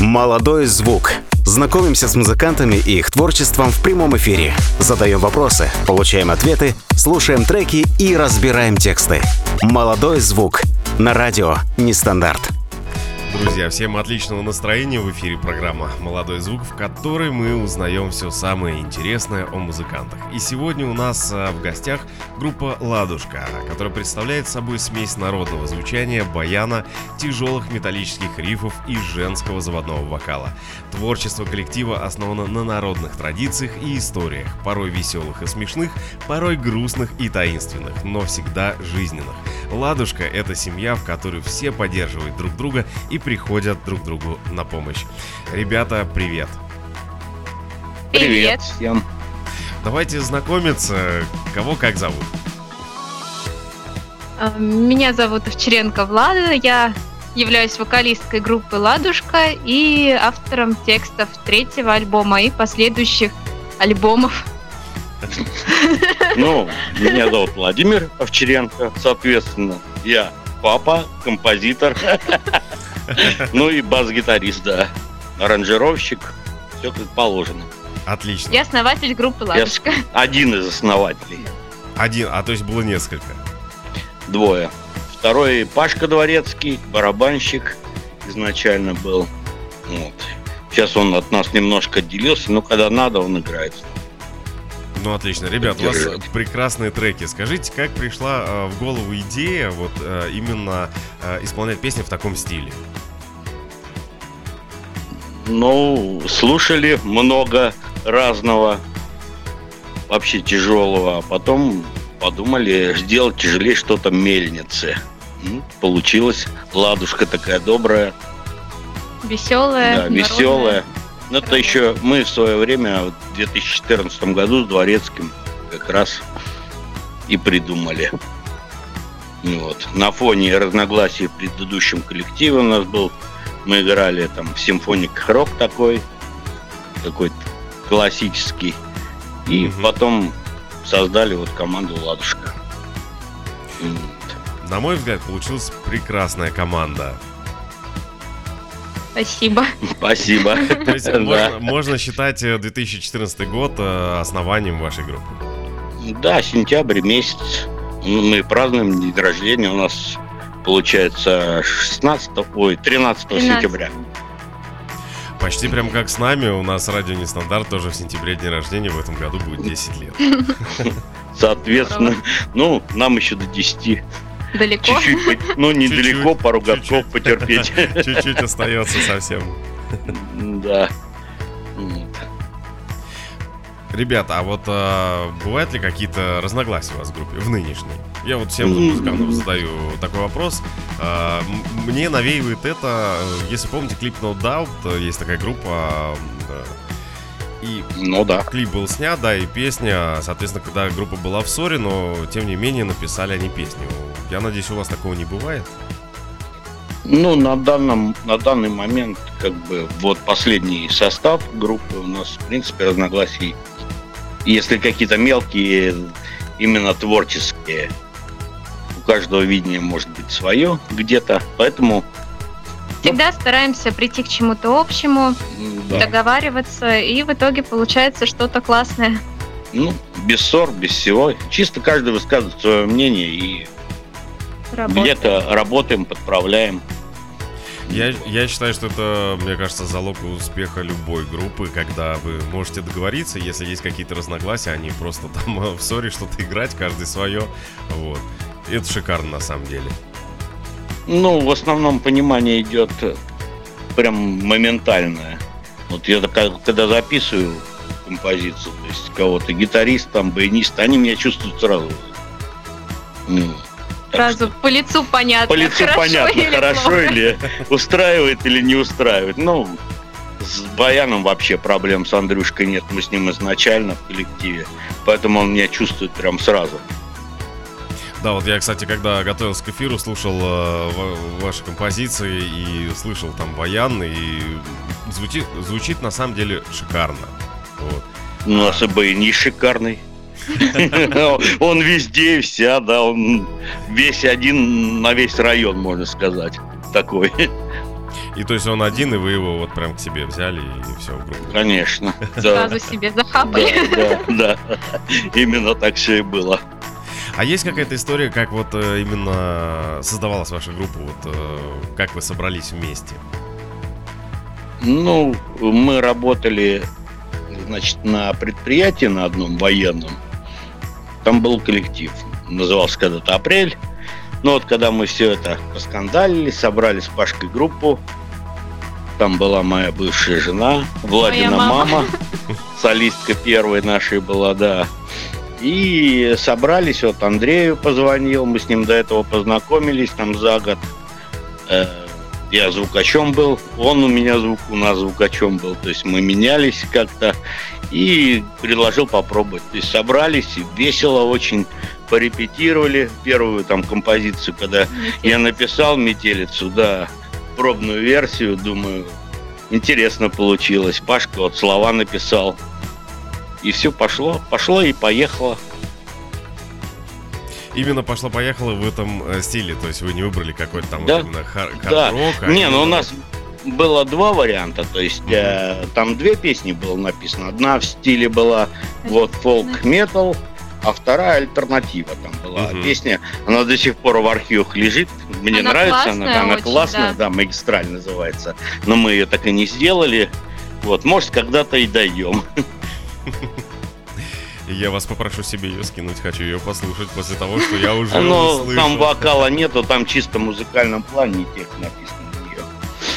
Молодой звук. Знакомимся с музыкантами и их творчеством в прямом эфире. Задаем вопросы, получаем ответы, слушаем треки и разбираем тексты. Молодой звук. На радио Нестандарт. Друзья, всем отличного настроения в эфире программа «Молодой звук», в которой мы узнаем все самое интересное о музыкантах. И сегодня у нас а, в гостях группа «Ладушка», которая представляет собой смесь народного звучания, баяна, тяжелых металлических рифов и женского заводного вокала. Творчество коллектива основано на народных традициях и историях, порой веселых и смешных, порой грустных и таинственных, но всегда жизненных. «Ладушка» — это семья, в которой все поддерживают друг друга и приходят друг другу на помощь. Ребята, привет! Привет всем! Давайте знакомиться, кого как зовут. А, меня зовут Овчаренко Влада, я являюсь вокалисткой группы «Ладушка» и автором текстов третьего альбома и последующих альбомов. Ну, меня зовут Владимир Овчаренко, соответственно, я папа, композитор, ну и бас-гитарист, да. Аранжировщик. Все как положено. Отлично. Я основатель группы «Ладушка». Я один из основателей. Один, а то есть было несколько? Двое. Второй Пашка Дворецкий, барабанщик изначально был. Вот. Сейчас он от нас немножко отделился, но когда надо, он играет. Ну отлично, ребят, у вас прекрасные треки. Скажите, как пришла э, в голову идея вот э, именно э, исполнять песни в таком стиле? Ну, слушали много разного, вообще тяжелого, а потом подумали сделать тяжелее что-то мельницы. Получилось. Ладушка такая добрая. Веселая. Да, веселая. Ну, это еще мы в свое время, в 2014 году с Дворецким как раз и придумали. Вот. На фоне разногласий в предыдущем коллективе у нас был, мы играли там симфоник рок такой, какой-то классический. И угу. потом создали вот команду «Ладушка». Вот. На мой взгляд, получилась прекрасная команда. Спасибо. Спасибо. То есть можно, можно считать 2014 э, год э, основанием вашей группы? Да, сентябрь месяц. Мы празднуем день рождения. У нас получается 16, ой, 13, 13. сентября. Почти прям как с нами. У нас радио Нестандарт тоже в сентябре день рождения. В этом году будет 10 лет. Соответственно, ну, нам еще до 10 Далеко? Чуть-чуть, ну недалеко, пару годков потерпеть. Чуть-чуть остается совсем. Да. Ребята, а вот а, бывают ли какие-то разногласия у вас в группе, в нынешней? Я вот всем музыкантам задаю такой вопрос. А, мне навеивает это, если помните, клип No Doubt, есть такая группа, и ну, да. клип был снят, да, и песня, соответственно, когда группа была в ссоре, но тем не менее написали они песню. Я надеюсь, у вас такого не бывает? Ну, на, данном, на данный момент, как бы, вот последний состав группы у нас, в принципе, разногласий. Если какие-то мелкие, именно творческие, у каждого видения может быть свое где-то, поэтому Всегда стараемся прийти к чему-то общему, да. договариваться, и в итоге получается что-то классное. Ну, без ссор, без всего. Чисто каждый высказывает свое мнение и где-то работаем, подправляем. Я, я считаю, что это, мне кажется, залог успеха любой группы, когда вы можете договориться, если есть какие-то разногласия, они просто там в ссоре что-то играть, каждый свое. Вот. И это шикарно на самом деле. Ну, в основном понимание идет прям моментальное. Вот я когда записываю композицию, то есть кого-то, гитарист, там, баянист, они меня чувствуют сразу. Ну, Сразу что, по лицу понятно. По лицу хорошо понятно, или хорошо плохо. или устраивает или не устраивает. Ну, с Баяном вообще проблем с Андрюшкой нет. Мы с ним изначально в коллективе. Поэтому он меня чувствует прям сразу. Да, вот я, кстати, когда готовился к эфиру, слушал э, ваши композиции и слышал там баян, и звучит, звучит на самом деле шикарно. Вот. У нас и баяни шикарный. Он везде, вся, да, он весь один на весь район, можно сказать, такой. И то есть он один, и вы его вот прям к себе взяли, и все. Конечно. Сразу себе захапали. Да, да, да. Именно так все и было. А есть какая-то история, как вот э, именно создавалась ваша группа, вот э, как вы собрались вместе? Ну, мы работали, значит, на предприятии на одном военном. Там был коллектив. Назывался когда-то «Апрель». Ну вот, когда мы все это поскандалили, собрали с Пашкой группу, там была моя бывшая жена, Владина Моя мама. мама, солистка первой нашей была, да. И собрались, вот Андрею позвонил, мы с ним до этого познакомились там за год. Э, Я звукачом был, он у меня звук, у нас звукачом был. То есть мы менялись как-то и предложил попробовать. То есть собрались, весело очень порепетировали первую там композицию, когда я написал метелицу, да, пробную версию, думаю, интересно получилось. Пашка вот слова написал. И все пошло, пошло и поехало. Именно пошло-поехало в этом э, стиле, то есть вы не выбрали какой-то там Да. вот именно хар- Да. хард-рок, а Не, ну у именно нас было два варианта, то есть э, там две песни было написано. Одна в стиле была вот фолк-метал, а вторая альтернатива там была. Мгм. Песня, она до сих пор в архивах лежит. Мне Она нравится классная она, она очень, классная, да. да, магистраль называется. Но мы ее так и не сделали. Вот, может, когда-то и дойдем. Я вас попрошу себе ее скинуть, хочу ее послушать после того, что я уже Но услышал. там вокала нету, там чисто в музыкальном плане текст написан нее.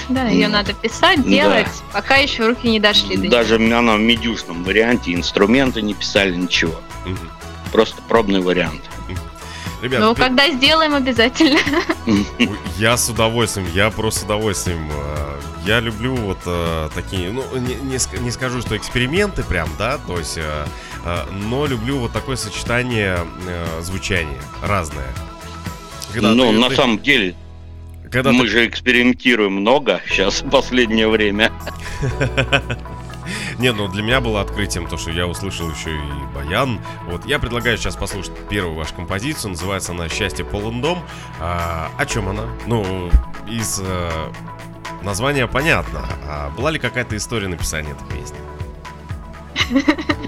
Да, ее надо писать, Да. делать, пока еще руки не дошли до нее. Даже она в медюшном варианте, инструменты не писали, ничего. Мгм. Просто пробный вариант. Ребят, Ну, пе- когда сделаем обязательно. Я с удовольствием, я просто с удовольствием. э, Я люблю вот э, такие, ну, не, не не скажу, что эксперименты прям, да, то есть, э, э, но люблю вот такое сочетание э, звучания разное. Когда ну, ты- на ты- самом деле, когда мы ты- же экспериментируем много сейчас в последнее время. Не, ну для меня было открытием то, что я услышал еще и баян. Вот я предлагаю сейчас послушать первую вашу композицию. Называется она «Счастье полон дом». А, о чем она? Ну, из э, названия понятно. А была ли какая-то история написания этой песни?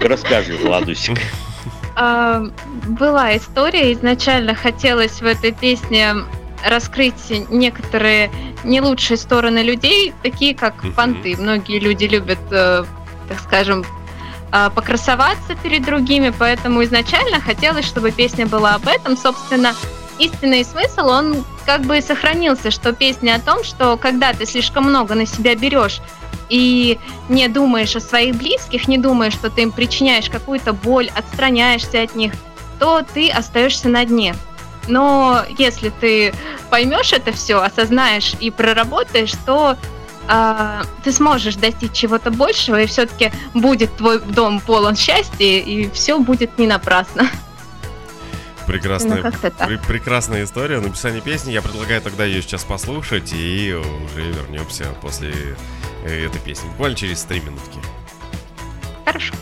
Расскажи, Владусик. А, Была история, изначально хотелось в этой песне раскрыть некоторые не лучшие стороны людей, такие как понты. Многие люди любят, э, так скажем, а, покрасоваться перед другими, поэтому изначально хотелось, чтобы песня была об этом. Собственно, истинный смысл, он как бы и сохранился, что песня о том, что когда ты слишком много на себя берешь и не думаешь о своих близких, не думаешь, что ты им причиняешь какую-то боль, отстраняешься от них, то ты остаешься на дне. Но если ты поймешь это все, осознаешь и проработаешь, то а, ты сможешь достичь чего-то большего, и все-таки будет твой дом полон счастья, и все будет не напрасно. Прекрасная, Ну, пре- прекрасная история написания песни. Я предлагаю тогда ее сейчас послушать и уже вернемся после э, этой песни. Буквально через три минутки. Хорошо.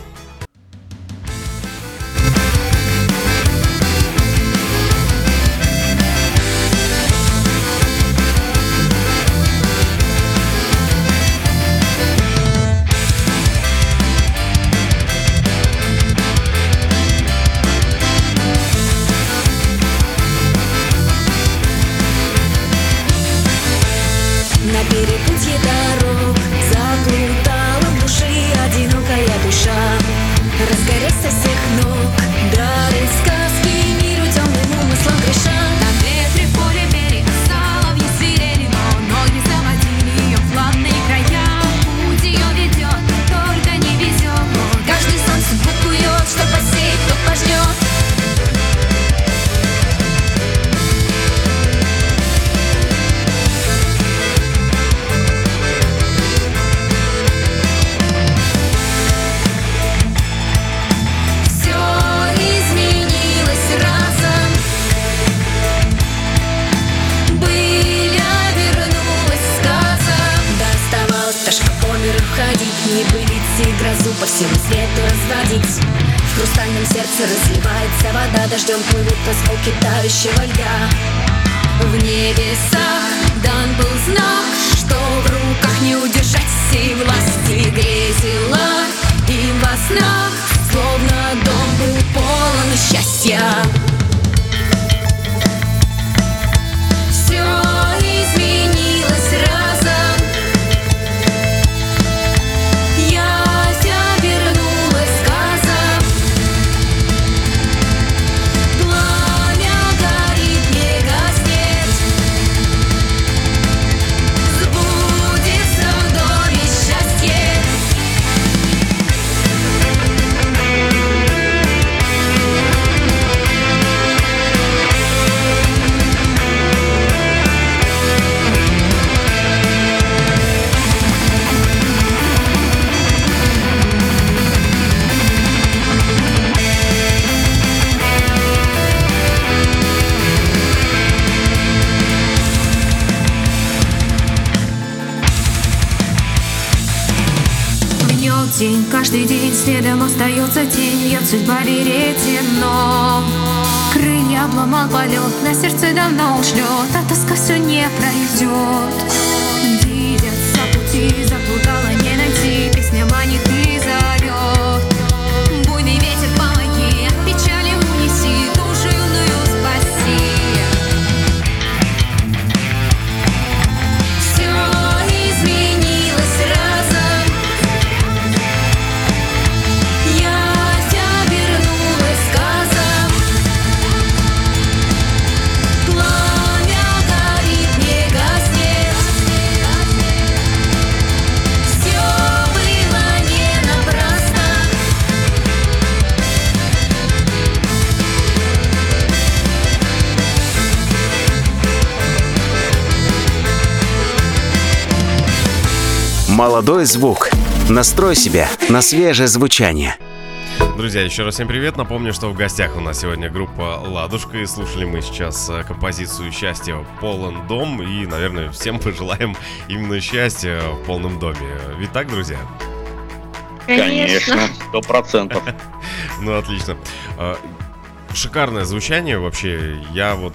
Молодой звук. Настрой себя на свежее звучание. Друзья, еще раз всем привет. Напомню, что в гостях у нас сегодня группа «Ладушка». И слушали мы сейчас э, композицию «Счастье. Полон дом». И, наверное, всем пожелаем именно счастья в полном доме. Ведь так, друзья? Конечно, сто процентов. Ну, отлично. А, Шикарное звучание вообще. Я вот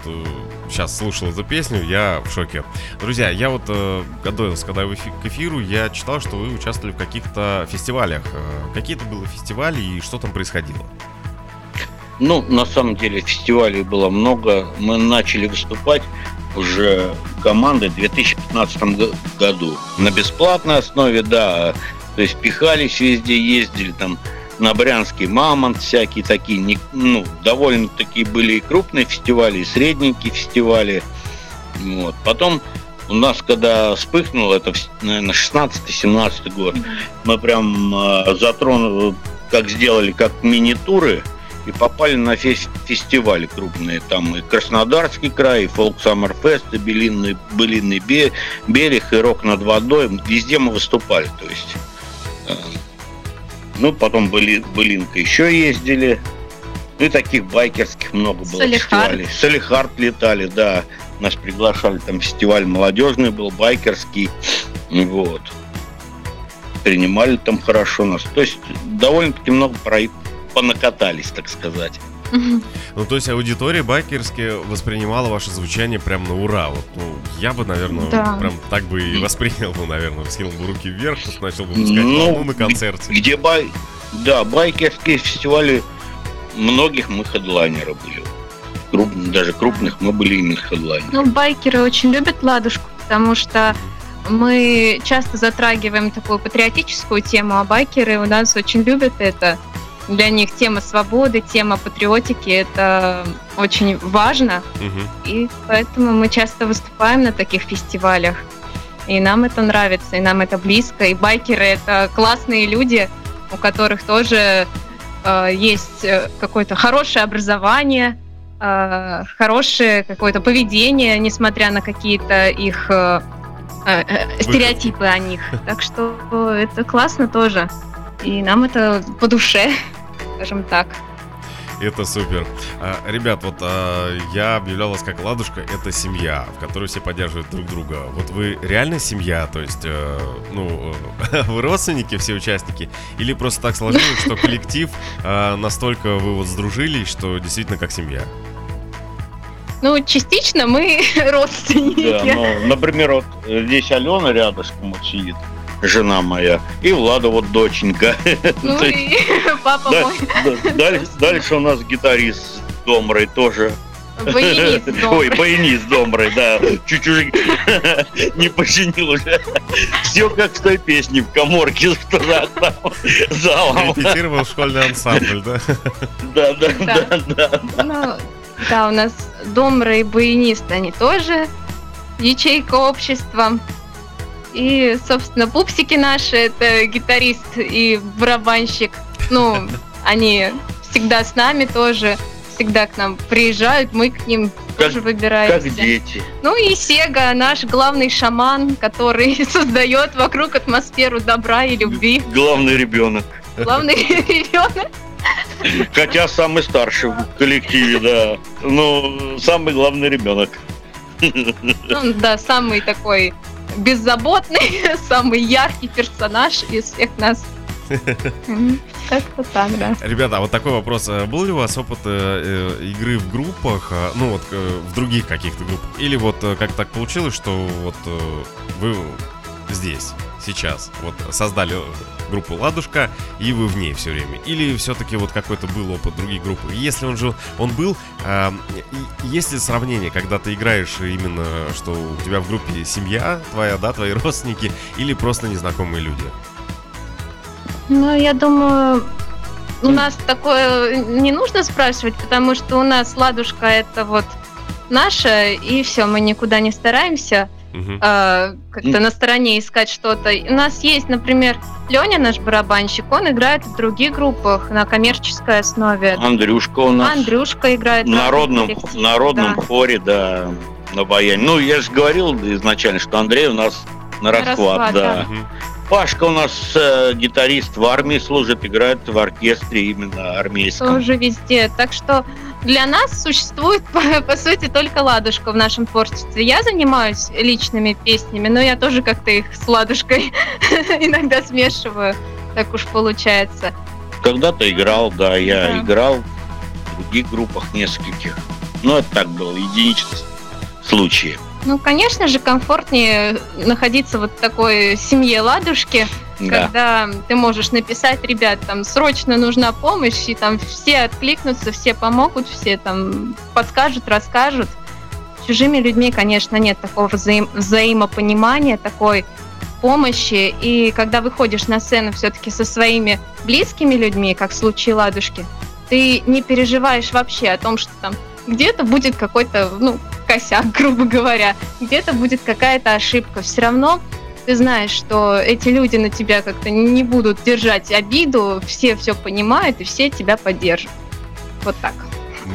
сейчас слушал эту песню, я в шоке. Друзья, я вот э, готовился, когда в эфи- к эфиру, я читал, что вы участвовали в каких-то фестивалях. Э, Какие это были фестивали и что там происходило? Ну, на самом деле, фестивалей было много. Мы начали выступать уже командой в 2015 го- году. На бесплатной основе, да. То есть пихались везде, ездили там на Брянский Мамонт, всякие такие, ну, довольно такие были и крупные фестивали, и средненькие фестивали. Вот. Потом у нас, когда вспыхнуло, это, наверное, 16-17 год, мы прям э, затронули, как сделали, как мини-туры, и попали на фес- фестивали крупные. Там и Краснодарский край, и Фолк Саммерфест, и Белинный, Былинный бе- берег, и Рок над водой. Везде мы выступали. То есть, ну, потом были, Былинка еще ездили. Ну, и таких байкерских много было Салехард. фестивалей. Салихард летали, да. Нас приглашали, там фестиваль молодежный был, байкерский. Вот. Принимали там хорошо нас. То есть, довольно-таки много про понакатались, так сказать. Ну, то есть аудитория байкерски воспринимала ваше звучание прям на ура. Вот, ну, я бы, наверное, Да. прям так бы и воспринял бы, наверное, вскинул бы руки вверх, начал бы пускать Ну, волну на концерте. Где бай... Да, байкерские фестивали, многих мы хедлайнеры были. Круп- Даже крупных мы были именно хедлайнеры. Ну, байкеры очень любят ладушку, потому что мы часто затрагиваем такую патриотическую тему, а байкеры у нас очень любят это. Для них тема свободы, тема патриотики – это очень важно, Мгм. и поэтому мы часто выступаем на таких фестивалях. И нам это нравится, и нам это близко. И байкеры – это классные люди, у которых тоже э, есть э, какое-то хорошее образование, э, хорошее какое-то поведение, несмотря на какие-то их э, э, э, стереотипы о них. Так что это классно тоже. И нам это по душе, скажем так. Это супер. А, ребят, вот а, я объявлял вас как ладушка, это семья, в которой все поддерживают друг друга. Вот вы реально семья, то есть, э, ну, э, вы родственники, все участники, или просто так сложилось, что коллектив э, настолько вы вот сдружились, что действительно как семья? Ну, частично мы родственники. Да, ну, например, вот здесь Алена рядышком вот сидит, жена моя, и Влада вот доченька. Ну и папа мой да, дальше, у нас гитарист Домрой тоже. баянист Ой, добрый. баянист Домрой, да. Чуть-чуть не починил уже. Все как в той песне в коморке с там, залом. Репетировал школьный ансамбль, да? Да, да, Да. да, да. Ну, да, у нас Домра и баянист, они тоже ячейка общества. И, собственно, пупсики наши, это гитарист и барабанщик. Ну, они всегда с нами тоже, всегда к нам приезжают, мы к ним Как- тоже выбираемся. Как дети. Ну и Сега, наш главный шаман, который создает вокруг атмосферу добра и любви. Главный ребенок. Главный ребенок. Хотя самый старший в коллективе, да. Ну, самый главный ребенок. Ну, да, самый такой беззаботный, самый яркий персонаж из всех нас. М, Как-то так, да. Ребята, а вот такой вопрос. Э, Был ли у вас опыт э, э, игры в группах, э, ну вот в других каких-то группах? Или вот как так получилось, что вот вы здесь, сейчас, вот создали э, группу Ладушка, и вы в ней все время? Или все-таки вот какой-то был опыт других групп? Если он же он был, э, есть ли сравнение, когда ты играешь именно, что у тебя в группе семья твоя, да, твои родственники, или просто незнакомые люди? Ну, я думаю, у нас такое не нужно спрашивать, потому что у нас ладушка это вот наша, и все, мы никуда не стараемся Э, как-то на стороне искать что-то. У нас есть, например, Леня, наш барабанщик, он играет в других группах на коммерческой основе. Андрюшка у нас. Андрюшка играет в народном, в народном да. хоре, да, на баяне. Ну, я же говорил изначально, что Андрей у нас на расхват, да. Мгм. Пашка у нас э, гитарист в армии служит, играет в оркестре именно армейском. тоже везде. Так что для нас существует, по, по сути, только ладушка в нашем творчестве. Я занимаюсь личными песнями, но я тоже как-то их с ладушкой иногда смешиваю. Так уж получается. Когда-то играл, да, я Да. играл в других группах нескольких. Но это так было, единичный случай. Ну, конечно же, комфортнее находиться вот в такой семье ладушки, Да. когда ты можешь написать, ребят, там срочно нужна помощь, и там все откликнутся, все помогут, все там подскажут, расскажут. С чужими людьми, конечно, нет такого взаим- взаимопонимания, такой помощи. И когда выходишь на сцену все-таки со своими близкими людьми, как в случае Ладушки, ты не переживаешь вообще о том, что там где-то будет какой-то, ну, косяк, грубо говоря, где-то будет какая-то ошибка. Все равно ты знаешь, что эти люди на тебя как-то не будут держать обиду, все все понимают и все тебя поддержат. Вот так.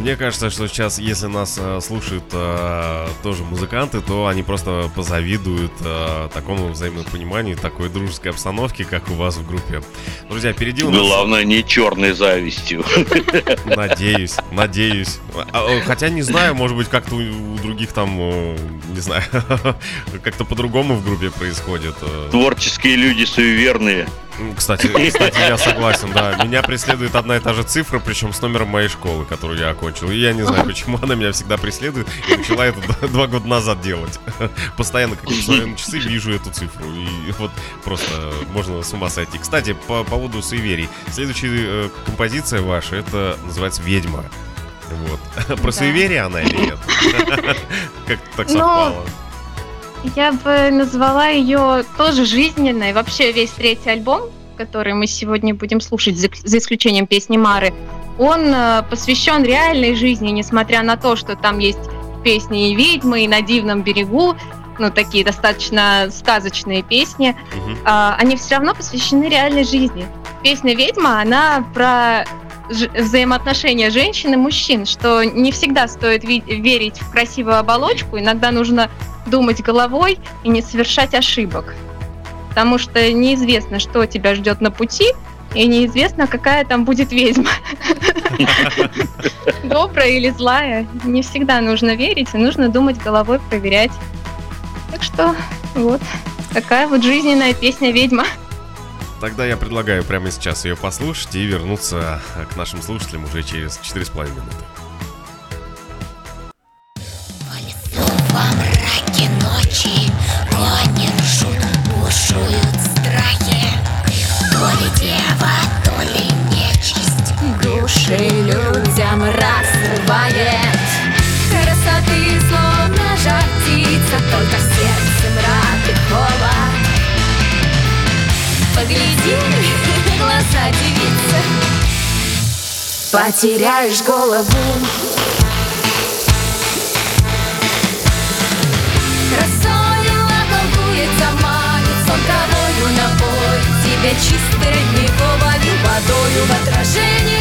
Мне кажется, что сейчас, если нас э, слушают э, тоже музыканты, то они просто позавидуют э, такому взаимопониманию, такой дружеской обстановке, как у вас в группе. Друзья, впереди у нас... Главное, не черной завистью. Надеюсь, надеюсь. А, Хотя не знаю, может быть, как-то у других там, не знаю, как-то по-другому в группе происходит. э. Творческие люди суеверные. М, Кстати, кстати, я согласен, да. Меня преследует одна и та же цифра, причем с номером моей школы, которую я окончил. И я не знаю, почему она меня всегда преследует. И начала это два года назад делать. Постоянно, как смотрю на часы, вижу эту цифру. И вот просто можно с ума сойти. Кстати, по поводу суеверий. Следующая э, композиция ваша, это называется «Ведьма». Вот. Про Да. суеверие она или нет? Как так Ну, совпало? Я бы назвала ее тоже жизненной. Вообще весь третий альбом, который мы сегодня будем слушать, за, за исключением песни Мары, он э, посвящен реальной жизни, несмотря на то, что там есть песни и ведьмы, и на дивном берегу, ну такие достаточно сказочные песни. Мгм. а, они все равно посвящены реальной жизни. Песня «Ведьма», она про взаимоотношения женщин и мужчин, что не всегда стоит верить в красивую оболочку, иногда нужно думать головой и не совершать ошибок. Потому что неизвестно, что тебя ждет на пути, и неизвестно, какая там будет ведьма. Добрая или злая. Не всегда нужно верить, и нужно думать головой, проверять. Так что вот такая вот жизненная песня «Ведьма». Тогда я предлагаю прямо сейчас ее послушать и вернуться к нашим слушателям уже через 4,5 минуты тянет шут, бушуют страхи. То ли то ли Души людям разрывает. Красоты словно жар Только сердце мрак Погляди, глаза девицы. Потеряешь голову. Напой Тебе чистой родниковою водою В отражении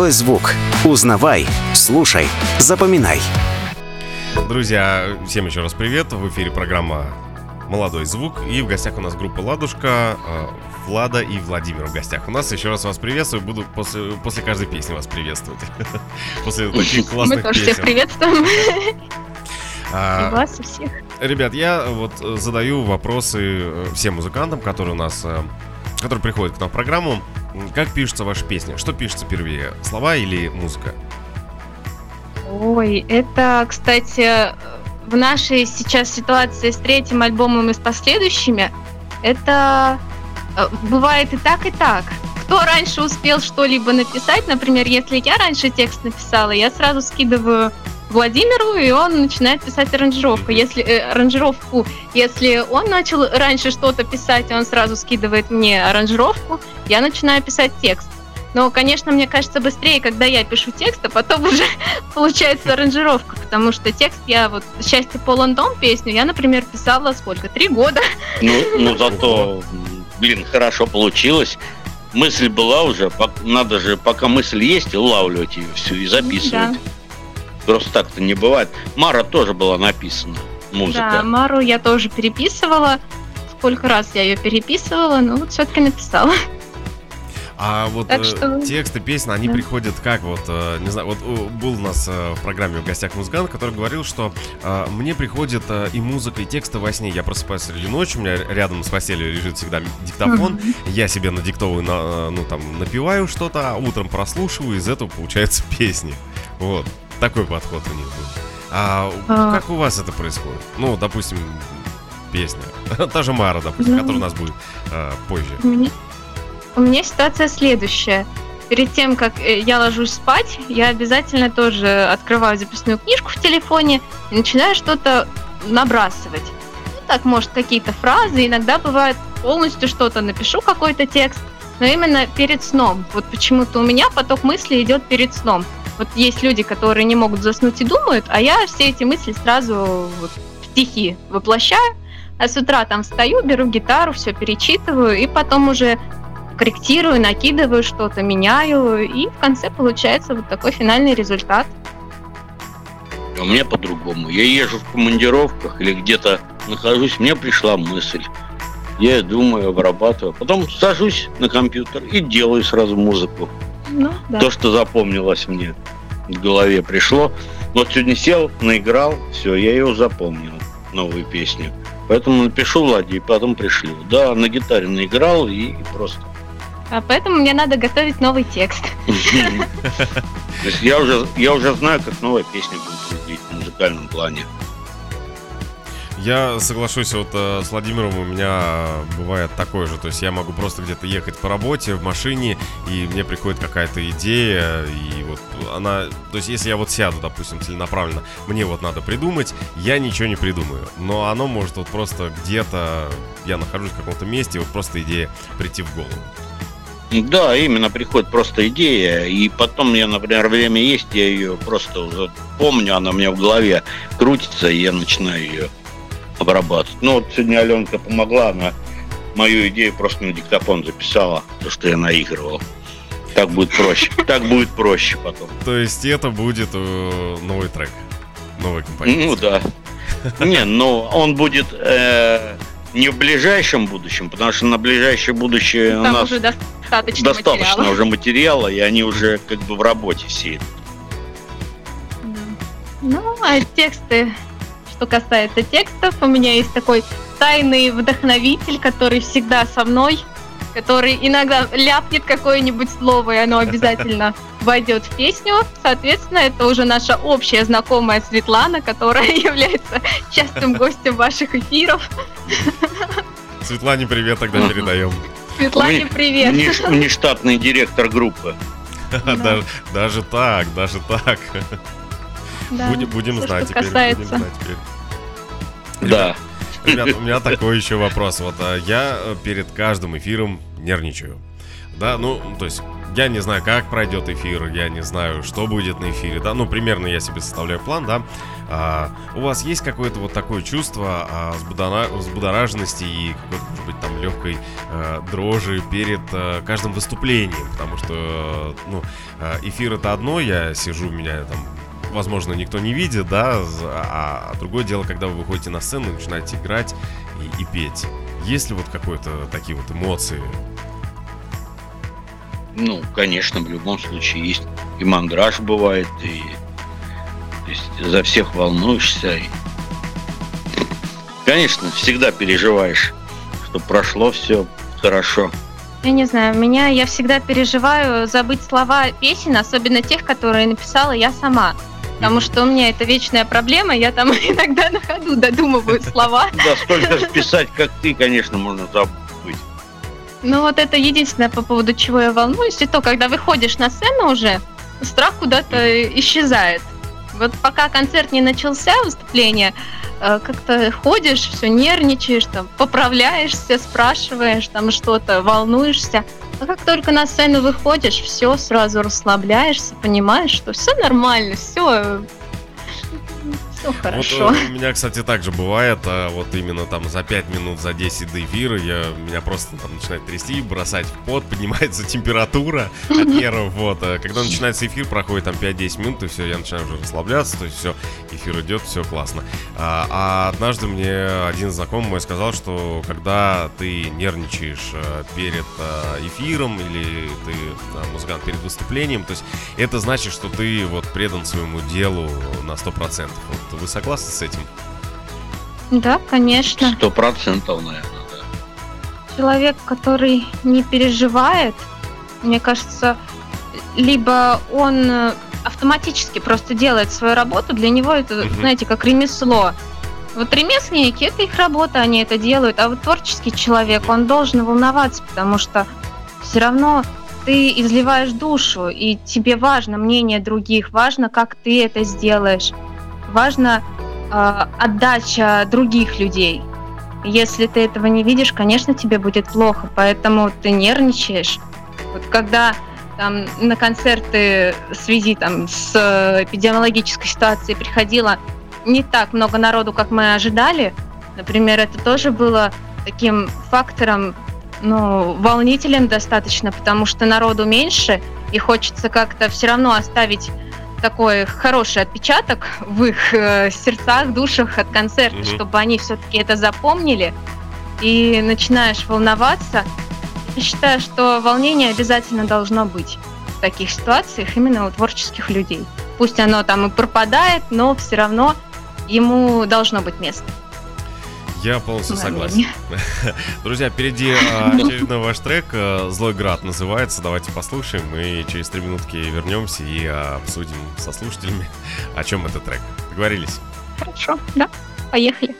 Молодой звук. Узнавай, слушай, запоминай. Друзья, всем еще раз привет. В эфире программа «Молодой звук». И в гостях у нас группа «Ладушка», э, Влада и Владимир в гостях. У нас еще раз вас приветствую. Буду после, после каждой песни вас приветствовать. После таких Мы классных тоже всех песен. приветствуем. А, И вас, и всех. Ребят, я вот э, задаю вопросы э, всем музыкантам, которые у нас, которые приходят к нам в программу. Как пишутся ваши песни? Что пишется первее, слова или музыка? Ой, это, кстати, в нашей сейчас ситуации с третьим альбомом и с последующими, это э, бывает и так, и так. Кто раньше успел что-либо написать, например, если я раньше текст написала, я сразу скидываю Владимиру, и он начинает писать аранжировку. Если э, аранжировку, если он начал раньше что-то писать, он сразу скидывает мне аранжировку, я начинаю писать текст. Но, конечно, мне кажется быстрее, когда я пишу текст, а потом уже получается аранжировка, потому что текст я вот «Счастье полон дом» песню я, например, писала сколько? Три года. Ну, ну зато, блин, хорошо получилось. Мысль была уже, надо же, пока мысль есть, улавливать ее всю и записывать. Да. Просто так-то не бывает. Мара тоже была написана, Да, музыка. Мару я тоже переписывала. Сколько раз я ее переписывала, но вот все-таки написала. А вот Так э, что- тексты песен, они Да. приходят как вот, э, не знаю, вот э, был у нас э, в программе в гостях музыкант, который говорил, что э, мне приходит э, и музыка, и тексты во сне. Я просыпаюсь среди ночи, у меня рядом с постелью лежит всегда диктофон, Мгм. я себе надиктовываю, на, э, ну там, напиваю что-то, а утром прослушиваю, из этого получаются песни. Вот, такой подход у них был. А, А. как у вас это происходит? Ну, допустим, песня. Та же Мара, допустим, Ну. которая у нас будет э, позже. У меня, у меня ситуация следующая. Перед тем, как э, я ложусь спать, я обязательно тоже открываю записную книжку в телефоне и начинаю что-то набрасывать. Ну, так, может, какие-то фразы, иногда бывает полностью что-то напишу, какой-то текст, но именно перед сном. Вот почему-то у меня поток мыслей идет перед сном. Вот есть люди, которые не могут заснуть и думают, а я все эти мысли сразу вот в стихи воплощаю, а с утра там встаю, беру гитару, все перечитываю, и потом уже корректирую, накидываю что-то, меняю, и в конце получается вот такой финальный результат. А у меня по-другому. Я езжу в командировках или где-то нахожусь, мне пришла мысль. Я думаю, обрабатываю. Потом сажусь на компьютер и делаю сразу музыку. Ну, да. То, что запомнилось мне в голове пришло. Вот сегодня сел, наиграл, все, я ее запомнил, новую песню. Поэтому напишу Ладе и потом пришлю. Да, на гитаре наиграл и просто. А поэтому мне надо готовить новый текст. Я уже, я уже знаю, как новая песня будет выглядеть в музыкальном плане. Я соглашусь, вот э, с Владимиром у меня бывает такое же. То есть я могу просто где-то ехать по работе в машине, и мне приходит какая-то идея, и вот она... То есть если я вот сяду, допустим, целенаправленно, мне вот надо придумать, я ничего не придумаю. Но оно может вот просто где-то... Я нахожусь в каком-то месте, вот просто идея прийти в голову. Да, именно приходит просто идея, и потом я, например, время есть, я ее просто помню, она у меня в голове крутится, и я начинаю ее обрабатывать. Ну вот сегодня Аленка помогла, она мою идею просто на диктофон записала, то, что я наигрывал. Так будет проще. Так будет проще потом. То есть это будет э, новый трек, новый композиция. Ну да. Не, ну он будет э, не в ближайшем будущем, потому что на ближайшее будущее у Там нас уже достаточно, достаточно материала. уже материала, и они уже как бы в работе все. Да. Ну, а тексты, что касается текстов, у меня есть такой тайный вдохновитель, который всегда со мной, который иногда ляпнет какое-нибудь слово, и оно обязательно войдет в песню. Соответственно, это уже наша общая знакомая Светлана, которая является частым гостем ваших эфиров. Светлане привет тогда передаем. Светлане, привет. Внештатный директор группы. Даже, даже так, даже так. Да. Будем, будем Всё, знать теперь. касается. Будем знать теперь. Да. Ребят, у меня такой еще вопрос. Вот а, я э, перед каждым эфиром нервничаю. Да, ну, то есть я не знаю, как пройдет эфир, я не знаю, что будет на эфире, да, ну, примерно я себе составляю план, да. А, у вас есть какое-то вот такое чувство а, взбудораженности и какой-то, может быть, там легкой э, дрожи перед э, каждым выступлением, потому что, э, ну, эфир это одно, я сижу, меня там возможно, никто не видит, да, з- а, а другое дело, когда вы выходите на сцену и начинаете играть и, и петь. Есть ли вот какие-то такие вот эмоции? Ну, конечно, в любом случае есть и мандраж бывает, и то есть за всех волнуешься. И... Конечно, всегда переживаешь, что прошло все хорошо. Я не знаю, меня я всегда переживаю забыть слова песен, особенно тех, которые написала я сама. Потому что у меня это вечная проблема, я там иногда на ходу додумываю слова. Да, столько же писать, как ты, конечно, можно забыть. Ну вот это единственное, по поводу чего я волнуюсь. И то, когда выходишь на сцену уже, страх куда-то исчезает. Вот пока концерт не начался, выступление, э, как-то ходишь, все нервничаешь, там, поправляешься, спрашиваешь, там что-то, волнуешься. А как только на сцену выходишь, все, сразу расслабляешься, понимаешь, что все нормально, все все хорошо. Вот, э, у меня, кстати, также бывает, а, вот именно там за 5 минут, за 10 до эфира я, меня просто там начинает трясти, бросать в пот, поднимается температура от нервов, вот. А когда начинается эфир, проходит там 5-10 минут, и все, я начинаю уже расслабляться, то есть все, эфир идет, все классно. А, а однажды мне один знакомый мой сказал, что когда ты нервничаешь а, перед а, эфиром или ты а, музыкант перед выступлением, то есть это значит, что ты вот предан своему делу на 100%. Вот вы согласны с этим? Да, конечно. Сто процентов, наверное, да. Человек, который не переживает, мне кажется, либо он э, автоматически просто делает свою работу, для него это, Мгм. знаете, как ремесло. Вот ремесленники, это их работа, они это делают, а вот творческий человек, он должен волноваться, потому что все равно ты изливаешь душу, и тебе важно мнение других, важно, как ты это сделаешь, важно э, отдача других людей. Если ты этого не видишь, конечно, тебе будет плохо, поэтому ты нервничаешь. Вот когда там на концерты в связи там с эпидемиологической ситуацией приходило не так много народу, как мы ожидали, например, это тоже было таким фактором, ну, волнителем достаточно, потому что народу меньше, и хочется как-то все равно оставить такой хороший отпечаток в их э, сердцах, душах от концерта, Мгм. чтобы они все-таки это запомнили, и начинаешь волноваться. Я считаю, что волнение обязательно должно быть в таких ситуациях именно у творческих людей. Пусть оно там и пропадает, но все равно ему должно быть место. Я полностью согласен. Друзья, впереди а, очередной ваш трек а, «Злой град» называется. Давайте послушаем и через три минутки вернемся и а, обсудим со слушателями, о чем этот трек. Договорились? Хорошо, да, поехали.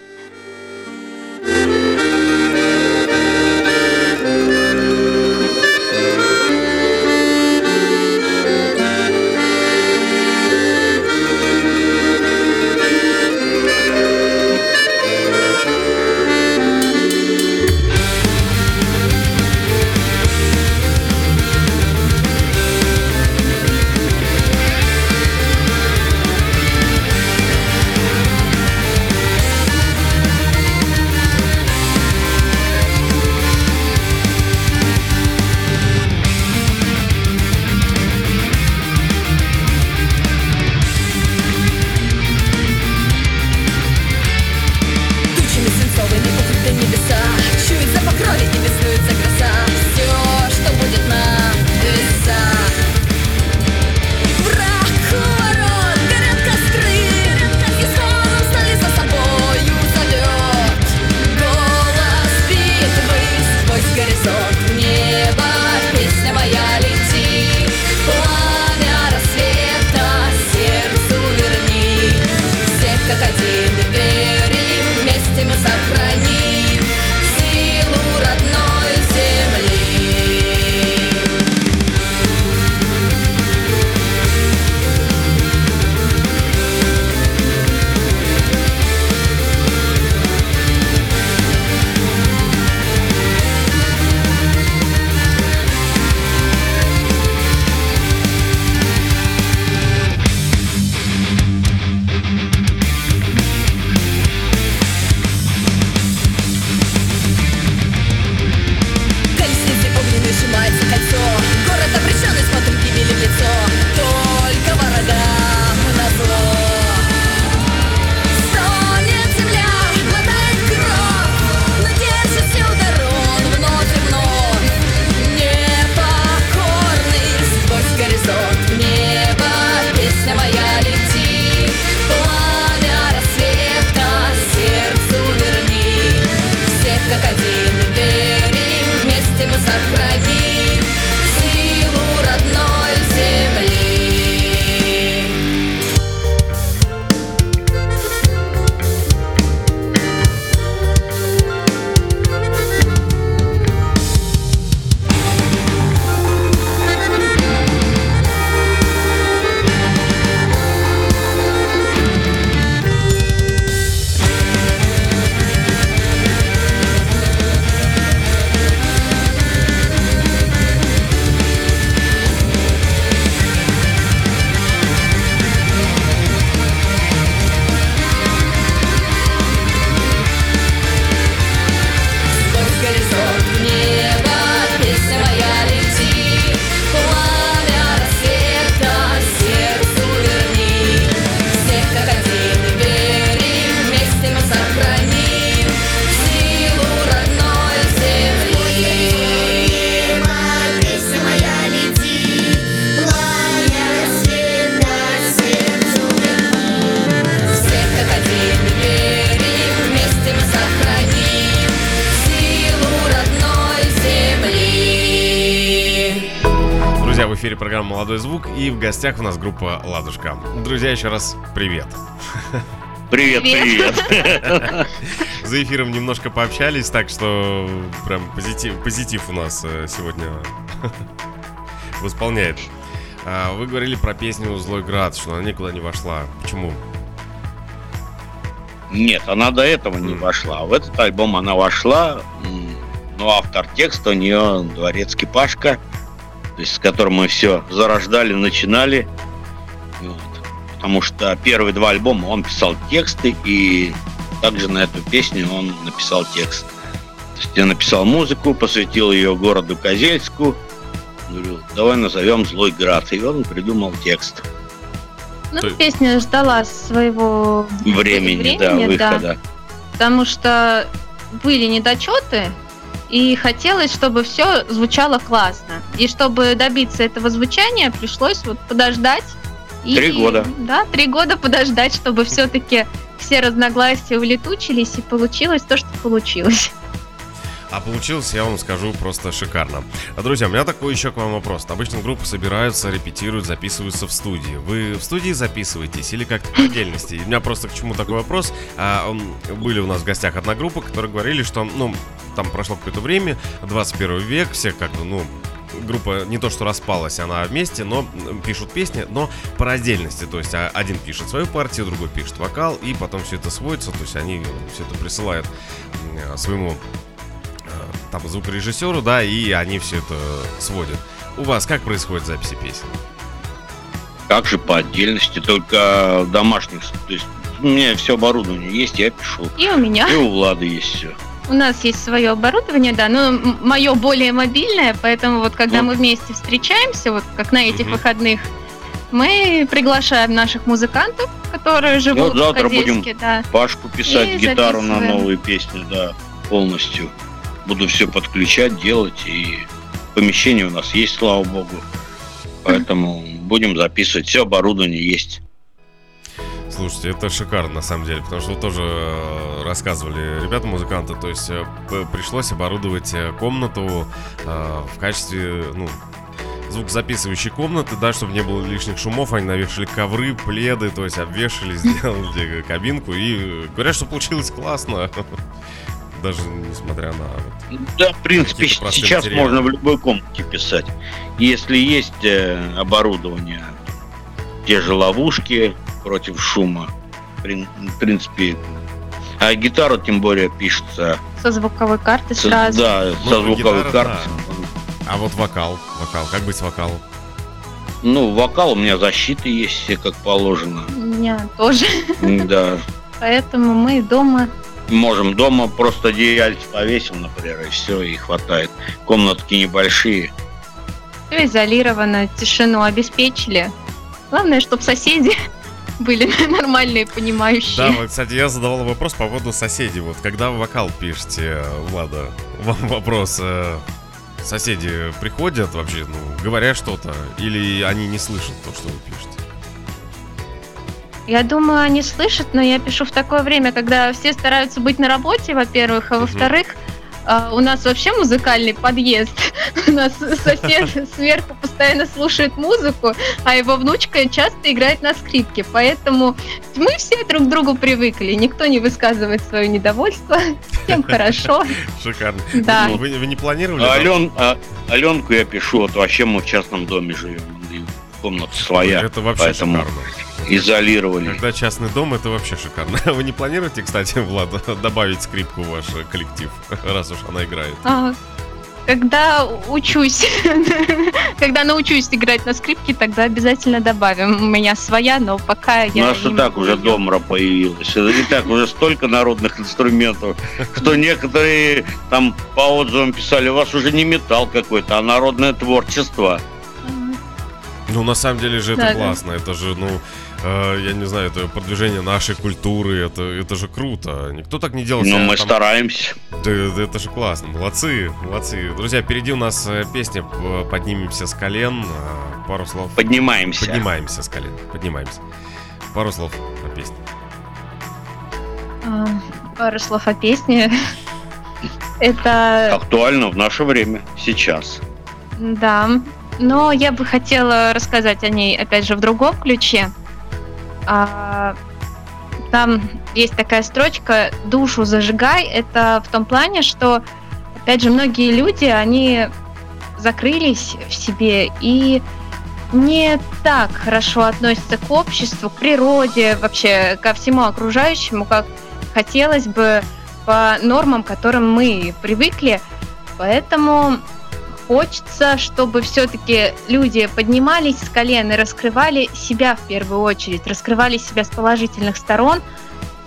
«Молодой звук» и в гостях у нас группа «Ладушка». Друзья, еще раз привет. Привет, Привет. привет. За эфиром немножко пообщались, так что прям позитив, позитив у нас э, сегодня восполняет. А, Вы говорили про песню «Злой град», что она никуда не вошла. Почему? Нет, она до этого не вошла. В этот альбом она вошла, но автор текста у нее Дворецкий Пашка, то есть с которым мы все зарождали, начинали. Вот. Потому что первые два альбома он писал тексты, и также на эту песню он написал текст. То есть я написал музыку, посвятил ее городу Козельску. Говорю, давай назовем Злой Град. И он придумал текст. Ну, То- песня ждала своего Времени, да, времени, выхода. потому что были недочеты, и хотелось, чтобы все звучало классно. И чтобы добиться этого звучания, пришлось вот подождать. И- Три года. Да, три года подождать, чтобы все-таки все разногласия улетучились, и получилось то, что получилось. А получилось, я вам скажу, просто шикарно. А, Друзья, у меня такой еще к вам вопрос. Обычно группы собираются, репетируют, записываются в студии. Вы в студии записываетесь или как-то по отдельности? И у меня просто к чему такой вопрос. А, были у нас в гостях одна группа, которые говорили, что, ну, там прошло какое-то время, 21 век, все как бы, ну, группа не то что распалась, она вместе, но пишут песни, но по отдельности. То есть а, один пишет свою партию, другой пишет вокал, и потом все это сводится, то есть они все это присылают м, своему э, там звукорежиссеру, да, и они все это сводят. У вас как происходит записи песен? Как же по отдельности, только домашних. То есть у меня все оборудование есть, я пишу. И у меня. И у Влады есть все. У нас есть свое оборудование, да, но мое более мобильное, поэтому вот когда Ну. мы вместе встречаемся, вот как на этих Мгм. выходных, мы приглашаем наших музыкантов, которые живут вот завтра в Козельске, да. Пашку писать И гитару на новые песни, да, полностью. Буду все подключать, делать, и помещение у нас есть, слава богу. Поэтому будем записывать. Все оборудование есть. Слушайте, это шикарно на самом деле, потому что тоже э, рассказывали ребята-музыканты, то есть э, пришлось оборудовать э, комнату в качестве, ну, звукозаписывающей комнаты, да, чтобы не было лишних шумов, они навешали ковры, пледы, то есть обвешали, сделали кабинку, и говорят, что получилось классно, даже несмотря на вот Да, в принципе, сейчас материалы. можно в любой комнате писать. Если есть оборудование, те же ловушки против шума, в прин- в принципе, а гитара тем более пишется Со звуковой карты со, сразу. да, Ну, со звуковой гитара, карты. А вот вокал, вокал, как быть с вокалом? Ну, вокал у меня защита есть, все как положено. У меня тоже. Да. Поэтому мы дома Можем дома просто одеяльце повесим, например, и все, и хватает. Комнатки небольшие. все изолировано, тишину обеспечили. Главное, чтобы соседи были нормальные, понимающие. Да, вот, кстати, я задавал вопрос по поводу соседей. Вот когда вы вокал пишете, Влада, вам вопрос. э, Соседи приходят вообще, ну, говорят что-то, или они не слышат то, что вы пишете? Я думаю, они слышат, но я пишу в такое время, когда все стараются быть на работе, во-первых, а во-вторых, а, у нас вообще музыкальный подъезд. У нас сосед сверху постоянно слушает музыку, а его внучка часто играет на скрипке. Поэтому мы все друг к другу привыкли. Никто не высказывает свое недовольство. Всем хорошо. Шикарно. Да. Вы, вы не планировали? А? Ален, а, Аленку я пишу, вот вообще мы в частном доме живем. Комната своя, Это вообще поэтому шикарно. Изолировали. Когда частный дом, это вообще шикарно. Вы не планируете, кстати, Влада, добавить скрипку в ваш э, коллектив, раз уж она играет? А, Когда учусь, когда научусь играть на скрипке, тогда обязательно добавим. У меня своя, но пока У я нас не и так уже домра появилась. И так уже столько народных инструментов, что некоторые там по отзывам писали, у вас уже не металл какой-то, а народное творчество. Ну, на самом деле же это Да, да. классно. Это же, ну, э, я не знаю, это продвижение нашей культуры. Это, это же круто. Никто так не делал. Но Ну, мы там- стараемся. Да, да это же классно. Молодцы, молодцы. Друзья, впереди у нас э, песня «Поднимемся с колен». Э, Пару слов. Поднимаемся. Поднимаемся с колен. Поднимаемся. Пару слов о песне. А, Пару слов о песне. Это, Актуально в наше время, сейчас. да, но я бы хотела рассказать о ней, опять же, в другом ключе. А, там есть такая строчка «душу зажигай». Это в том плане, что, опять же, многие люди, они закрылись в себе и не так хорошо относятся к обществу, к природе, вообще ко всему окружающему, как хотелось бы по нормам, к которым мы привыкли. Поэтому хочется, чтобы все-таки люди поднимались с колен и раскрывали себя в первую очередь, раскрывали себя с положительных сторон.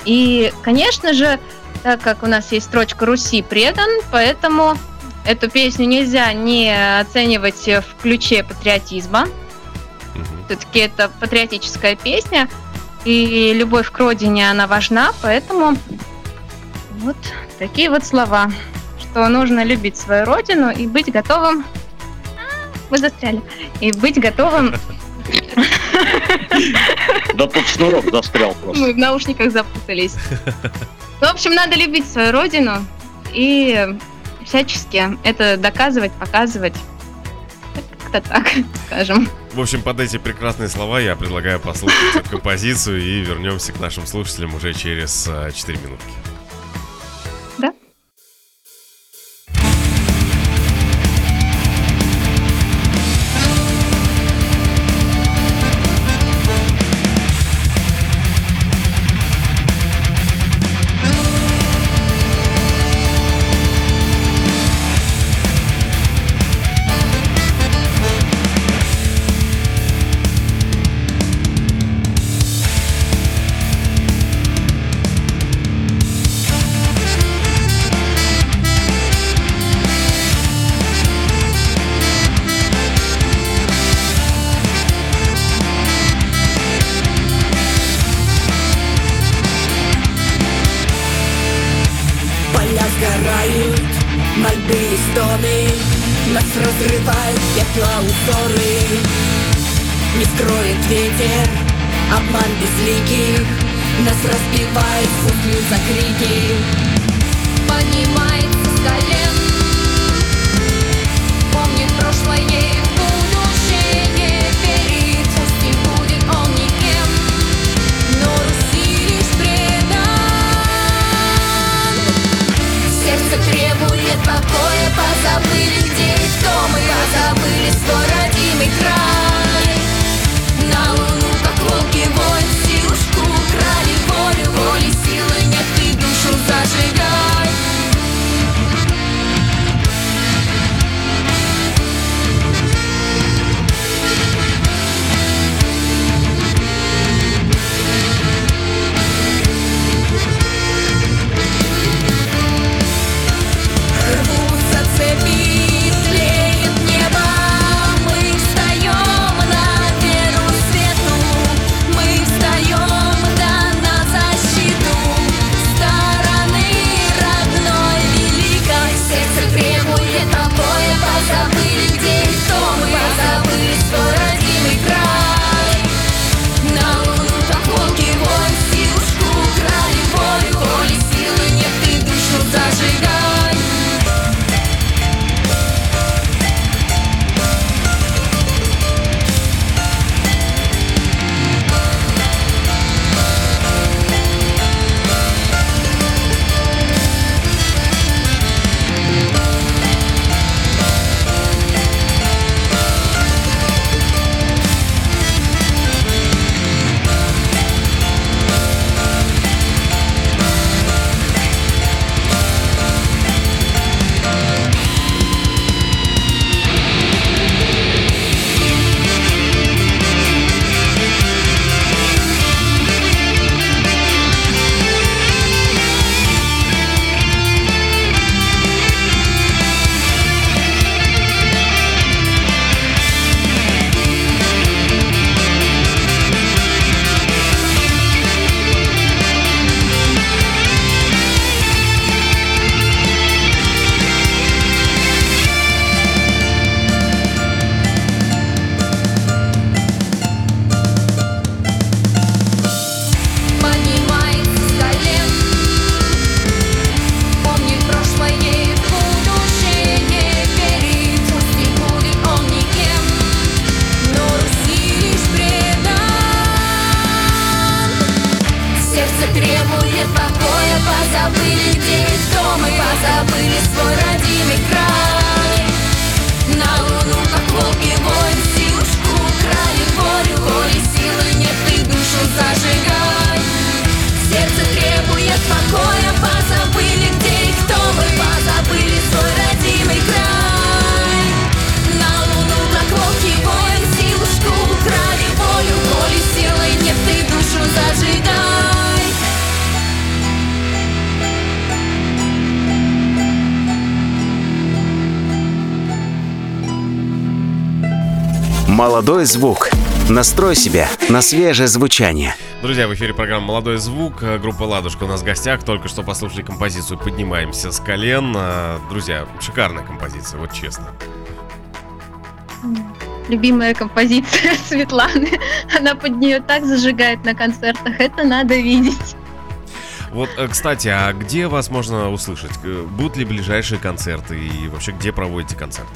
И, конечно же, так как у нас есть строчка «Руси предан», поэтому эту песню нельзя не оценивать в ключе патриотизма. Все-таки это патриотическая песня, и любовь к родине, она важна, поэтому вот такие вот слова что нужно любить свою родину и быть готовым... Вы застряли. И быть готовым... Да тут шнурок застрял просто. Мы в наушниках запутались. В общем, надо любить свою родину и всячески это доказывать, показывать. Как-то так, скажем. В общем, под эти прекрасные слова я предлагаю послушать эту композицию и вернемся к нашим слушателям уже через 4 минутки. разрывает петла узоры Не скроет ветер, обман безликих Нас разбивает путлю за крики. Понимает с колен. Помнит прошлое. Позабыли, где и кто мы а Позабыли свой родимый край. На луну, как волки, воин силушку Украли волю, воли, силы нет Ты душу зажигай. Молодой звук. Настрой себя на свежее звучание. Друзья, в эфире программа «Молодой звук». Э, Группа «Ладушка» у нас в гостях. Только что послушали композицию «Поднимаемся с колен». Э, Друзья, шикарная композиция, вот честно. Любимая композиция Светланы. Она под нее так зажигает на концертах. Это надо видеть. Вот, э, кстати, а где вас можно услышать? Будут ли ближайшие концерты и вообще где проводите концерты?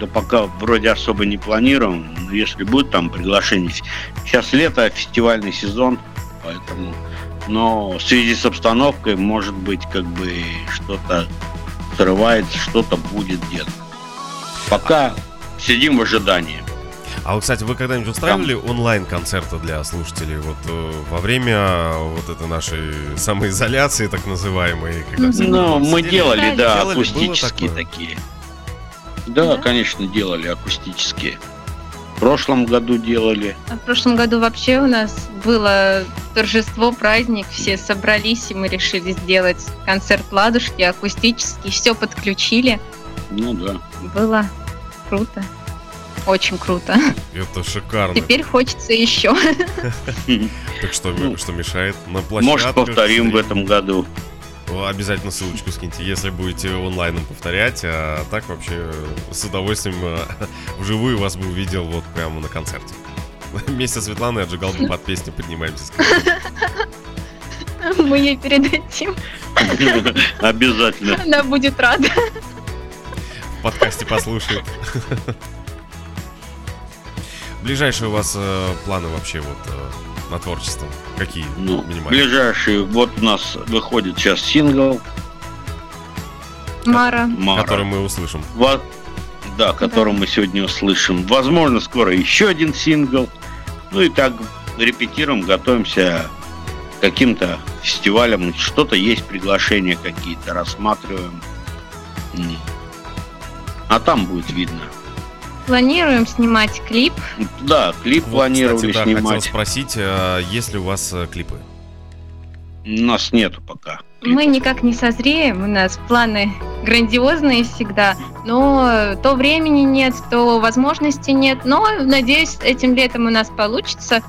Да пока вроде особо не планируем. Но если будет там приглашение. Сейчас лето, фестивальный сезон, поэтому. Но в связи с обстановкой, может быть, как бы что-то срывается, что-то будет где-то. Пока сидим в ожидании. А вот, кстати, вы когда-нибудь устраивали онлайн-концерты для слушателей вот э, во время вот этой нашей самоизоляции, так называемой? Когда все Ну, мы сидели? делали, да, Делали, акустические такие. Да, Да? конечно, делали акустические. В прошлом году делали. А в прошлом году вообще у нас было торжество, праздник, все собрались, и мы решили сделать концерт «Ладушки» акустический, все подключили. Ну да. Было круто. Очень круто. Это шикарно. Теперь хочется еще. Так что, Ну, что мешает? На площадках? Может, повторим в этом году. Обязательно ссылочку скиньте, если будете онлайном повторять. А так вообще с удовольствием э, вживую вас бы увидел вот прямо на концерте. Вместе с Светланой отжигал бы под песню «Поднимаемся с колен». Мы ей передадим. Обязательно. Она будет рада. В подкасте послушает. Ближайшие у вас э, планы вообще вот э, на творчество? Какие? Ну, минимальные? ближайший, вот у нас выходит сейчас сингл Мара. «Мара». Который мы услышим. Во- Да, который мы сегодня услышим. Возможно, скоро еще один сингл. Ну и так репетируем, готовимся к каким-то фестивалям. Что-то есть, приглашения какие-то, рассматриваем. А там будет видно. Планируем снимать клип. Да, клип Вот, планировали кстати, да, хотел снимать. спросить, э, есть ли у вас э, клипы? У нас нету пока. Мы никак не созреем, у нас планы грандиозные всегда, но то времени нет, то возможности нет. Но, надеюсь, этим летом у нас получится.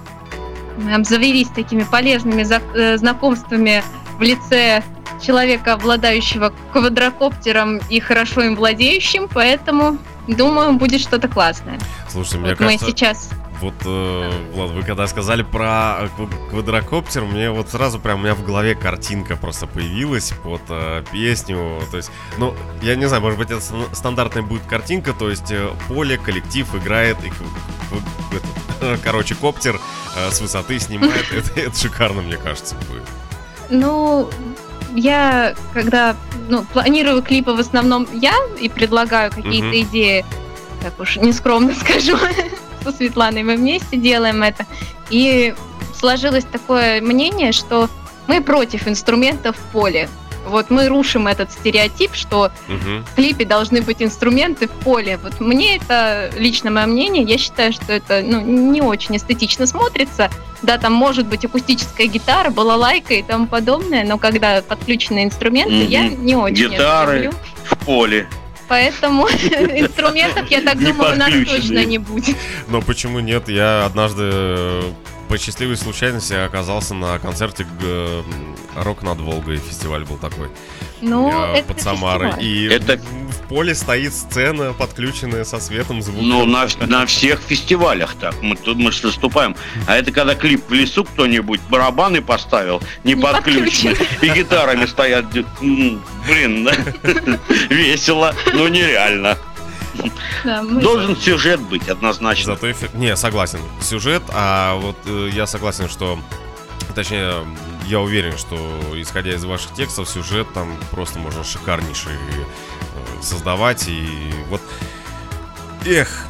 Мы обзавелись такими полезными э, знакомствами в лице человека, обладающего квадрокоптером и хорошо им владеющим, поэтому, думаю, будет что-то классное. Слушайте, мне Вот мы кажется, сейчас вот, э, Влад, вы когда сказали про э, кв- квадрокоптер, мне вот сразу прям у меня в голове картинка просто появилась под э, песню. То есть, ну, я не знаю, может быть, это ст- стандартная будет картинка, то есть э, поле, коллектив играет, и, этот, короче, коптер э, с высоты снимает. Это, это шикарно, мне кажется, будет. Ну, я, когда ну, планирую клипы в основном я и предлагаю какие-то Мгм. идеи, так уж нескромно скажу, со Светланой мы вместе делаем это. И сложилось такое мнение, что мы против инструментов в поле. Вот мы рушим этот стереотип, что Мгм. в клипе должны быть инструменты в поле. Вот мне это лично мое мнение. Я считаю, что это ну, не очень эстетично смотрится. Да, там может быть акустическая гитара, балалайка и тому подобное, но когда подключены инструменты, Мгм. я не очень Гитары. люблю. В поле. Поэтому инструментов, я так Не думаю, у нас точно не будет. Но почему нет? Я однажды э, по счастливой случайности оказался на концерте э, «Рок над Волгой». Фестиваль был такой. Ну, э, это под Самарой. фестиваль. И Это- в поле стоит сцена, подключенная со светом, звуком. Ну, на, на всех фестивалях так. Мы тут мы ж выступаем. А это когда клип в лесу кто-нибудь барабаны поставил, не, Не подключены, и гитарами стоят. Блин, весело, но нереально. Да, мы- Должен сюжет быть однозначно. Зато эффект... Не, согласен. Сюжет, а вот э, я согласен, что... Точнее, я уверен, что исходя из ваших текстов, сюжет там просто можно шикарнейший э, создавать. И вот, эх,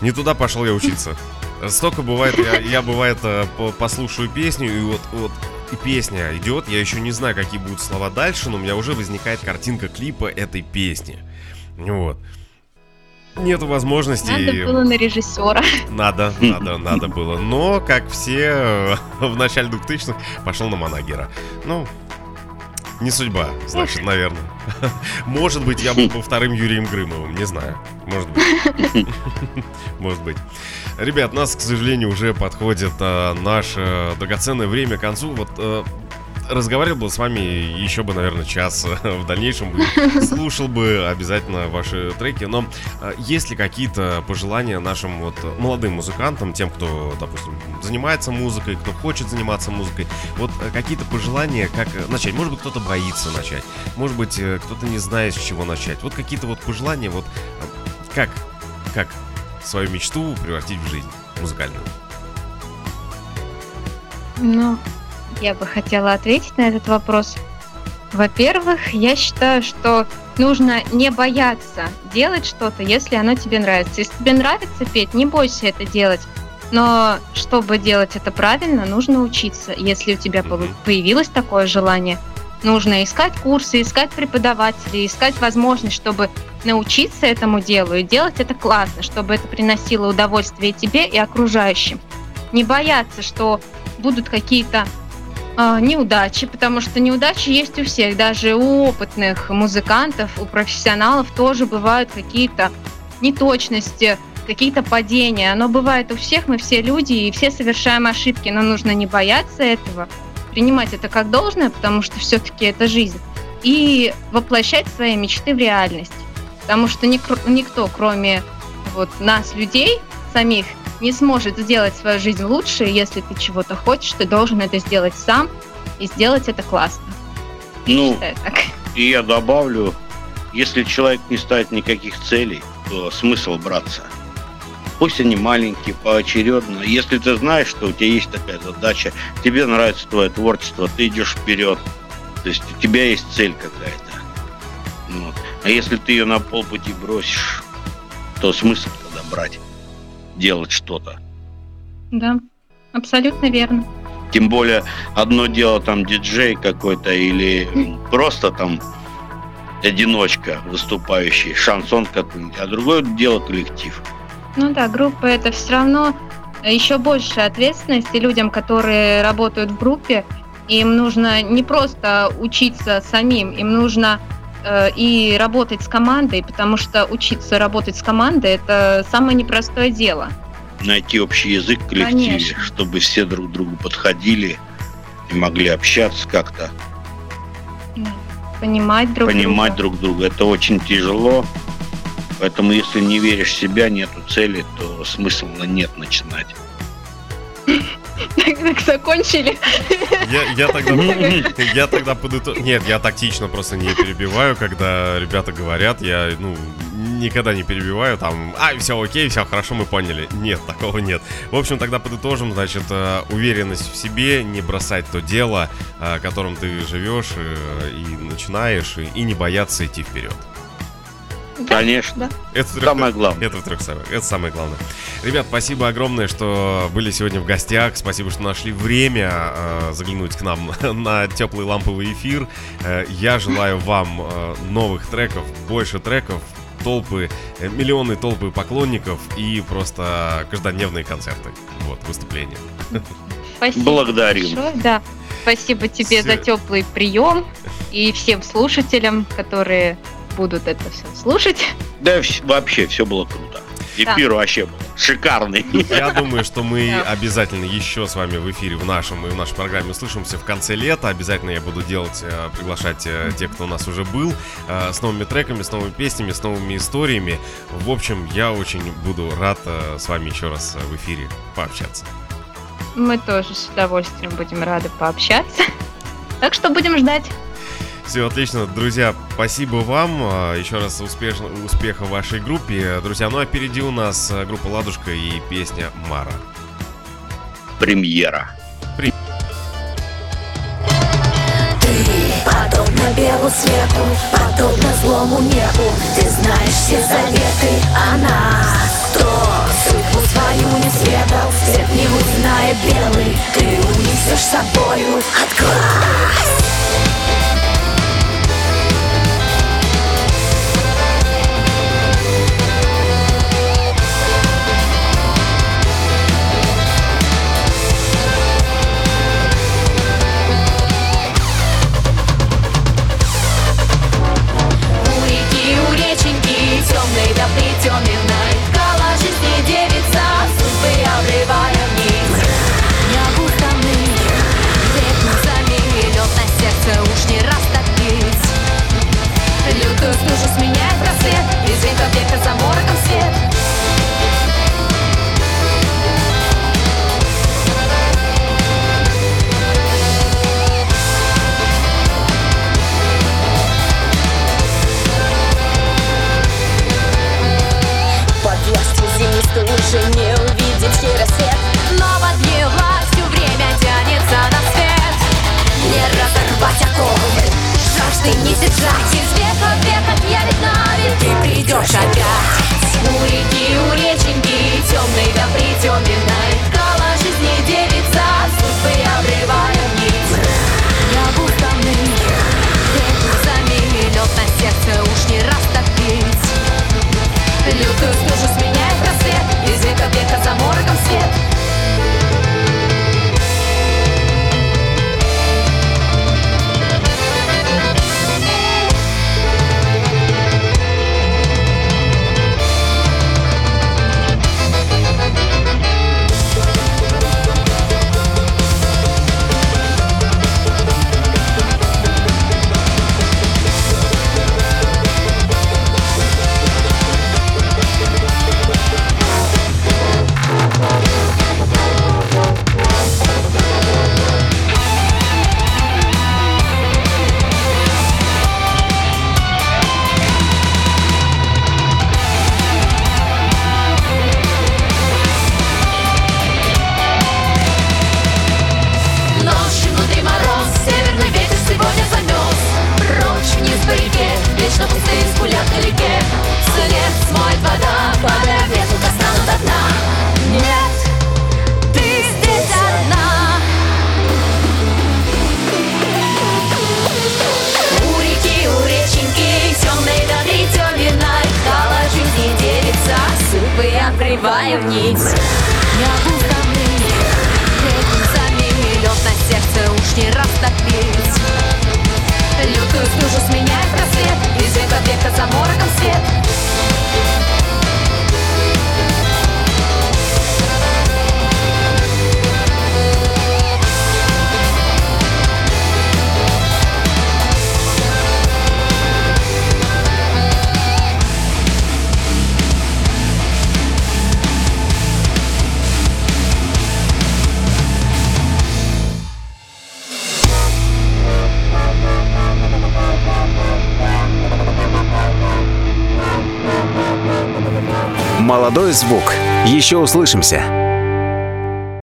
не туда пошел я учиться. Столько бывает, я, я бывает э, послушаю песню, и вот, вот и песня идет, я еще не знаю, какие будут слова дальше, но у меня уже возникает картинка клипа этой песни. Вот. Нету возможности. Надо было на режиссера. Надо, надо, надо было. Но, как все, в начале 2000-х пошел на Манагера. Ну, не судьба, значит, наверное. Может быть, я был бы вторым Юрием Грымовым, не знаю. Может быть. Может быть. Ребят, нас, к сожалению, уже подходит а, наше драгоценное время к концу. Вот а, разговаривал бы с вами еще бы, наверное, час в дальнейшем. Слушал бы обязательно ваши треки. Но а, есть ли какие-то пожелания нашим вот молодым музыкантам, тем, кто, допустим, занимается музыкой, кто хочет заниматься музыкой? Вот а, какие-то пожелания, как начать? Может быть, кто-то боится начать. Может быть, э, кто-то не знает, с чего начать. Вот какие-то вот пожелания, вот как, как свою мечту превратить в жизнь музыкальную? Ну, я бы хотела ответить на этот вопрос. Во-первых, я считаю, что нужно не бояться делать что-то, если оно тебе нравится. Если тебе нравится петь, не бойся это делать. Но чтобы делать это правильно, нужно учиться. Если у тебя появилось такое желание, нужно искать курсы, искать преподавателей, искать возможность, чтобы научиться этому делу и делать это классно, чтобы это приносило удовольствие тебе и окружающим. Не бояться, что будут какие-то э, неудачи, потому что неудачи есть у всех, даже у опытных музыкантов, у профессионалов тоже бывают какие-то неточности, какие-то падения. Оно бывает у всех, мы все люди и все совершаем ошибки, но нужно не бояться этого, принимать это как должное, потому что все-таки это жизнь, и воплощать свои мечты в реальность. Потому что никто, кроме вот нас, людей, самих, не сможет сделать свою жизнь лучше, если ты чего-то хочешь, ты должен это сделать сам и сделать это классно. Ну, так. и я добавлю, если человек не ставит никаких целей, то смысл браться. Пусть они маленькие, поочередно. Если ты знаешь, что у тебя есть такая задача, тебе нравится твое творчество, ты идешь вперед. То есть у тебя есть цель какая-то. Вот. А если ты ее на полпути бросишь, то смысл тогда брать, делать что-то. Да, абсолютно верно. Тем более, одно дело там диджей какой-то или просто там одиночка выступающий, шансон какой-нибудь, а другое дело коллектив. Ну да, группа это все равно еще больше ответственности людям, которые работают в группе. Им нужно не просто учиться самим, им нужно и работать с командой, потому что учиться работать с командой это самое непростое дело. Найти общий язык в коллективе, Конечно. чтобы все друг другу подходили и могли общаться как-то. Понимать друг Понимать друга. друг друга. Это очень тяжело. Поэтому если не веришь в себя, нету цели, то смысла нет начинать. Так закончили. Я, я тогда, я тогда подытожу. Нет, я тактично просто не перебиваю, когда ребята говорят, я, ну, никогда не перебиваю, там, а, все окей, все хорошо, мы поняли. Нет, такого нет. В общем, тогда подытожим, значит, э, уверенность в себе, не бросать то дело, э, которым ты живешь э, и начинаешь, и не бояться идти вперед. Конечно. Да. Это самое главное. Это в трех Это самое главное. Ребят, спасибо огромное, что были сегодня в гостях. Спасибо, что нашли время э, заглянуть к нам на теплый ламповый эфир. Э, я желаю вам э, новых треков, больше треков, толпы, э, миллионы толпы поклонников и просто каждодневные концерты. Вот, выступления. Спасибо. Благодарю. Большое, да. Спасибо тебе Все. за теплый прием и всем слушателям, которые будут это все слушать. Да, вообще все было круто. Эфир да. вообще был шикарный. Я думаю, что мы да. обязательно еще с вами в эфире в нашем и в нашей программе услышимся в конце лета. Обязательно я буду делать, э, приглашать э, тех, кто у нас уже был, э, с новыми треками, с новыми песнями, с новыми историями. В общем, я очень буду рад с вами еще раз в эфире пообщаться. Мы тоже с удовольствием будем рады пообщаться. Так что будем ждать. Все отлично, друзья, спасибо вам. А, Еще раз успеш... успеха вашей группе. Друзья, ну а впереди у нас а, группа «Ладушка» и песня «Мара». Премьера. Премьера. Подобно белу свету Подобно злому небу Ты знаешь все заветы о нас Кто судьбу свою не сведал Свет не узнает белый Ты унесешь с собою от глаз держать Из века в век отъявит навик Ты придешь опять. У реки, у реченьки темной да притемной Еще услышимся.